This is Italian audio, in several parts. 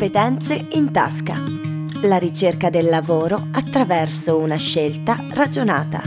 Competenze in tasca. La ricerca del lavoro attraverso una scelta ragionata.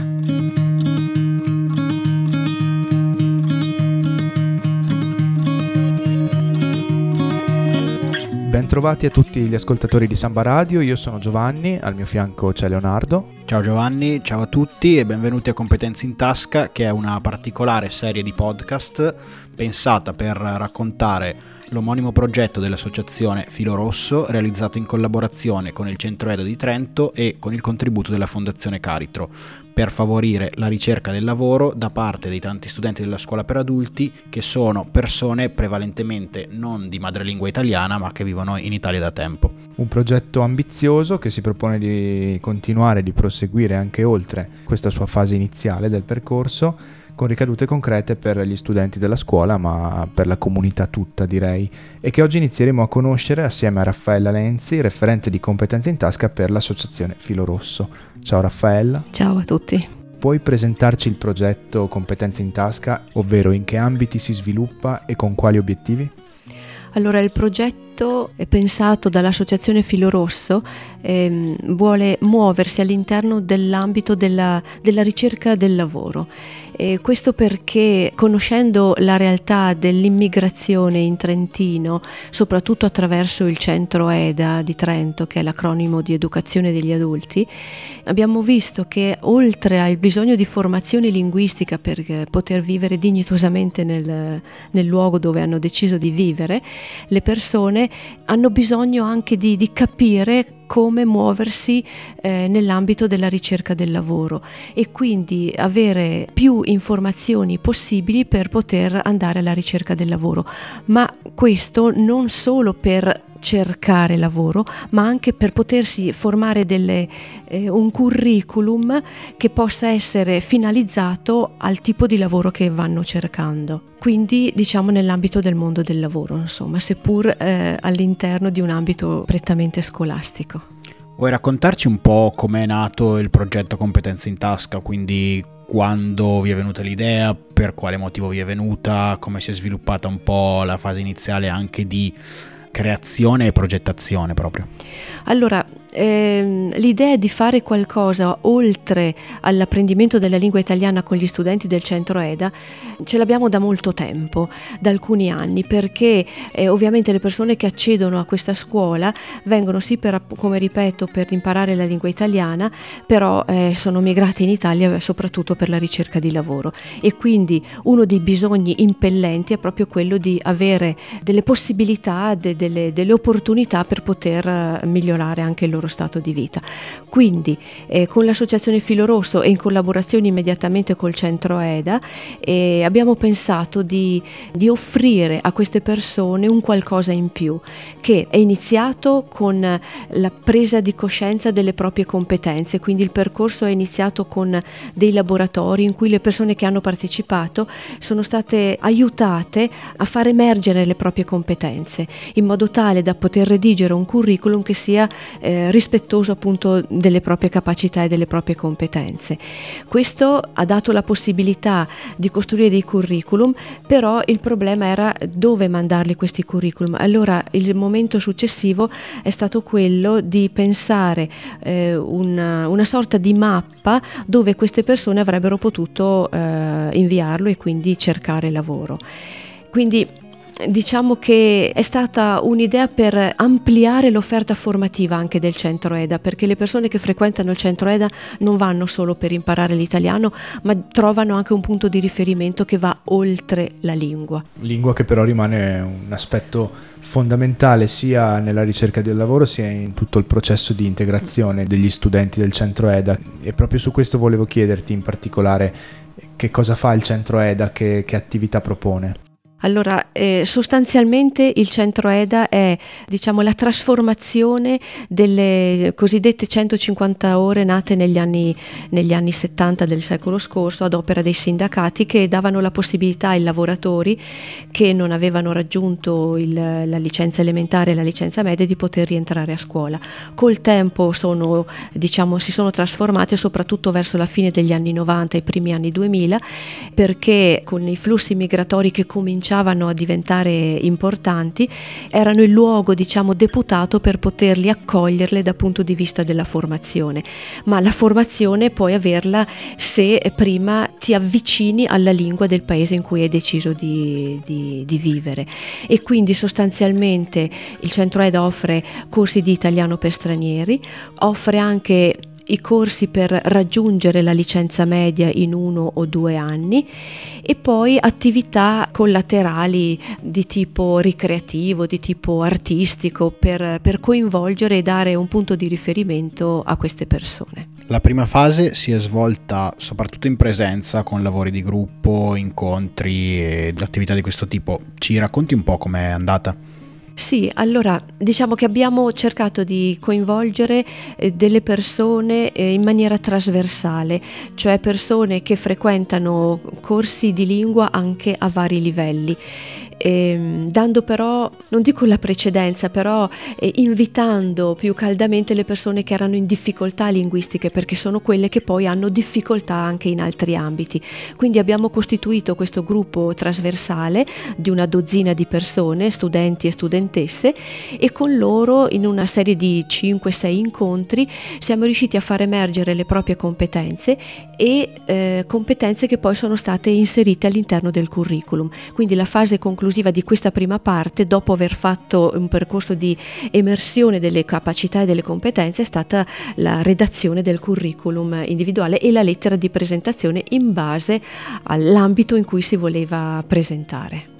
Bentrovati a tutti gli ascoltatori di Samba Radio, io sono Giovanni, al mio fianco c'è Leonardo. Ciao Giovanni, ciao a tutti e benvenuti a Competenze in Tasca, che è una particolare serie di podcast pensata per raccontare l'omonimo progetto dell'associazione Filo Rosso, realizzato in collaborazione con il Centro Edo di Trento e con il contributo della Fondazione Caritro, per favorire la ricerca del lavoro da parte dei tanti studenti della scuola per adulti che sono persone prevalentemente non di madrelingua italiana ma che vivono in Italia da tempo. Un progetto ambizioso che si propone di continuare, di proseguire anche oltre questa sua fase iniziale del percorso, con ricadute concrete per gli studenti della scuola, ma per la comunità tutta direi, e che oggi inizieremo a conoscere assieme a Raffaella Lenzi, referente di competenze in tasca per l'associazione Filo Rosso. Ciao Raffaella. Ciao a tutti. Puoi presentarci il progetto Competenze in tasca, ovvero in che ambiti si sviluppa e con quali obiettivi? Allora, il progetto è pensato dall'Associazione Filo Rosso ehm, vuole muoversi all'interno dell'ambito della, della ricerca del lavoro. E questo perché conoscendo la realtà dell'immigrazione in Trentino, soprattutto attraverso il centro EDA di Trento, che è l'acronimo di educazione degli adulti, abbiamo visto che oltre al bisogno di formazione linguistica per poter vivere dignitosamente nel, nel luogo dove hanno deciso di vivere, le persone hanno bisogno anche di, di capire come muoversi eh, nell'ambito della ricerca del lavoro e quindi avere più informazioni possibili per poter andare alla ricerca del lavoro. Ma questo non solo per cercare lavoro, ma anche per potersi formare delle, eh, un curriculum che possa essere finalizzato al tipo di lavoro che vanno cercando. Quindi diciamo nell'ambito del mondo del lavoro, insomma, seppur eh, all'interno di un ambito prettamente scolastico. Vuoi raccontarci un po' com'è nato il progetto Competenze in Tasca, quindi quando vi è venuta l'idea, per quale motivo vi è venuta, come si è sviluppata un po' la fase iniziale anche di creazione e progettazione proprio? Allora, ehm, l'idea di fare qualcosa oltre all'apprendimento della lingua italiana con gli studenti del centro EDA ce l'abbiamo da molto tempo, da alcuni anni, perché eh, ovviamente le persone che accedono a questa scuola vengono sì per, come ripeto, per imparare la lingua italiana, però eh, sono migrate in Italia soprattutto per la ricerca di lavoro. E quindi uno dei bisogni impellenti è proprio quello di avere delle possibilità, de, delle, delle opportunità per poter eh, migliorare anche il loro stato di vita. Quindi eh, con l'associazione Filo Rosso e in collaborazione immediatamente col centro EDA eh, abbiamo pensato di, di, offrire a queste persone un qualcosa in più che è iniziato con la presa di coscienza delle proprie competenze, quindi il percorso è iniziato con dei laboratori in cui le persone che hanno partecipato sono state aiutate a far emergere le proprie competenze in modo tale da poter redigere un curriculum che sia eh, rispettoso appunto delle proprie capacità e delle proprie competenze. Questo ha dato la possibilità di costruire dei curriculum, però il problema era dove mandarli questi curriculum. Allora il momento successivo è stato quello di pensare eh, una, una, sorta di mappa dove queste persone avrebbero potuto eh, inviarlo e quindi cercare lavoro. Quindi diciamo che è stata un'idea per ampliare l'offerta formativa anche del centro EDA, perché le persone che frequentano il centro EDA non vanno solo per imparare l'italiano, ma trovano anche un punto di riferimento che va oltre la lingua. Lingua che però rimane un aspetto fondamentale sia nella ricerca del lavoro sia in tutto il processo di integrazione degli studenti del centro EDA e proprio su questo volevo chiederti in particolare che cosa fa il centro EDA, che, che attività propone. Allora, eh, sostanzialmente il centro EDA è diciamo, la trasformazione delle cosiddette 150 ore nate negli anni, negli anni 70 del secolo scorso ad opera dei sindacati che davano la possibilità ai lavoratori che non avevano raggiunto il, la licenza elementare e la licenza media di poter rientrare a scuola. Col tempo sono, diciamo, si sono trasformate soprattutto verso la fine degli anni 90 e i primi anni 2000 perché con i flussi migratori che cominciavano cominciavano a diventare importanti, erano il luogo, diciamo, deputato per poterli accoglierle dal punto di vista della formazione. Ma la formazione puoi averla se prima ti avvicini alla lingua del paese in cui hai deciso di, di, di vivere. E quindi sostanzialmente il centro EDA offre corsi di italiano per stranieri, offre anche i corsi per raggiungere la licenza media in uno o due anni e poi attività collaterali di tipo ricreativo, di tipo artistico per, per coinvolgere e dare un punto di riferimento a queste persone. La prima fase si è svolta soprattutto in presenza con lavori di gruppo, incontri e attività di questo tipo. Ci racconti un po' com'è andata? Sì, allora diciamo che abbiamo cercato di coinvolgere eh, delle persone eh, in maniera trasversale, cioè persone che frequentano corsi di lingua anche a vari livelli eh, dando però, non dico la precedenza, però eh, invitando più caldamente le persone che erano in difficoltà linguistiche, perché sono quelle che poi hanno difficoltà anche in altri ambiti. Quindi abbiamo costituito questo gruppo trasversale di una dozzina di persone, studenti e studentesse, e con loro in una serie di 5-6 incontri siamo riusciti a far emergere le proprie competenze e eh, competenze che poi sono state inserite all'interno del curriculum. Quindi la fase conclusiva conclusiva di questa prima parte, dopo aver fatto un percorso di emersione delle capacità e delle competenze, è stata la redazione del curriculum individuale e la lettera di presentazione in base all'ambito in cui si voleva presentare.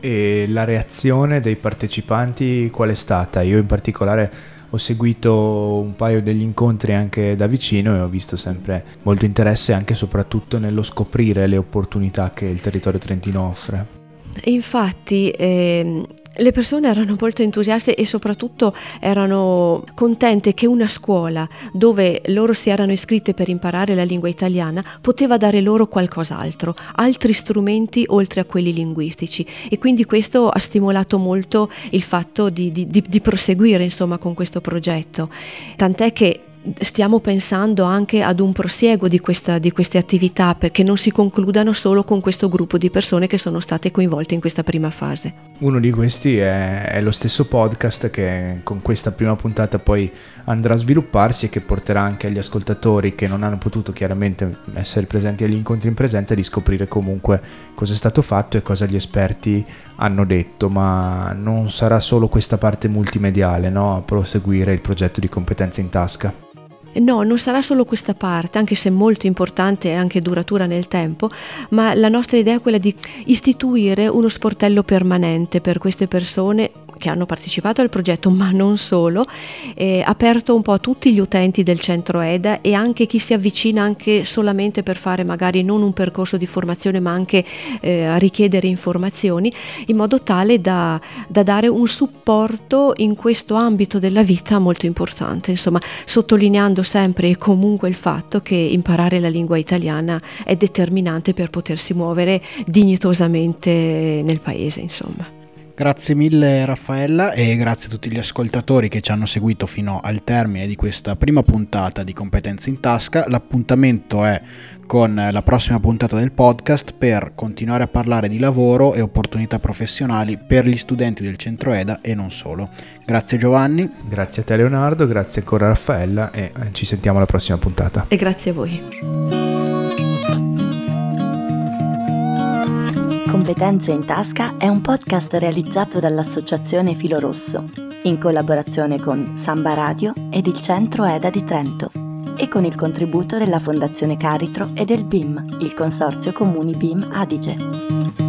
E la reazione dei partecipanti qual è stata? Io in particolare ho seguito un paio degli incontri anche da vicino e ho visto sempre molto interesse anche e soprattutto nello scoprire le opportunità che il territorio trentino offre. Infatti ehm, le persone erano molto entusiaste e soprattutto erano contente che una scuola dove loro si erano iscritte per imparare la lingua italiana poteva dare loro qualcos'altro, altri strumenti oltre a quelli linguistici e quindi questo ha stimolato molto il fatto di, di, di, di proseguire insomma con questo progetto. Tant'è che stiamo pensando anche ad un prosieguo di, questa, di, queste attività perché non si concludano solo con questo gruppo di persone che sono state coinvolte in questa prima fase. Uno di questi è, è lo stesso podcast che con questa prima puntata poi andrà a svilupparsi e che porterà anche agli ascoltatori che non hanno potuto chiaramente essere presenti agli incontri in presenza di scoprire comunque cosa è stato fatto e cosa gli esperti hanno detto, ma non sarà solo questa parte multimediale no, a proseguire il progetto di competenze in tasca. No, non sarà solo questa parte, anche se molto importante e anche duratura nel tempo, ma la nostra idea è quella di istituire uno sportello permanente per queste persone che hanno partecipato al progetto, ma non solo, eh, aperto un po' a tutti gli utenti del centro EDA e anche chi si avvicina anche solamente per fare magari non un percorso di formazione, ma anche eh, richiedere informazioni, in modo tale da, da dare un supporto in questo ambito della vita molto importante, insomma, sottolineando sempre e comunque il fatto che imparare la lingua italiana è determinante per potersi muovere dignitosamente nel paese, insomma. Grazie mille Raffaella e grazie a tutti gli ascoltatori che ci hanno seguito fino al termine di questa prima puntata di Competenze in Tasca. L'appuntamento è con la prossima puntata del podcast per continuare a parlare di lavoro e opportunità professionali per gli studenti del centro EDA e non solo. Grazie Giovanni. Grazie a te Leonardo, grazie ancora Raffaella e ci sentiamo alla prossima puntata. E grazie a voi. Competenze in tasca è un podcast realizzato dall'Associazione Filo Rosso, in collaborazione con Samba Radio ed il Centro EDA di Trento e con il contributo della Fondazione Caritro e del BIM, il Consorzio Comuni BIM Adige.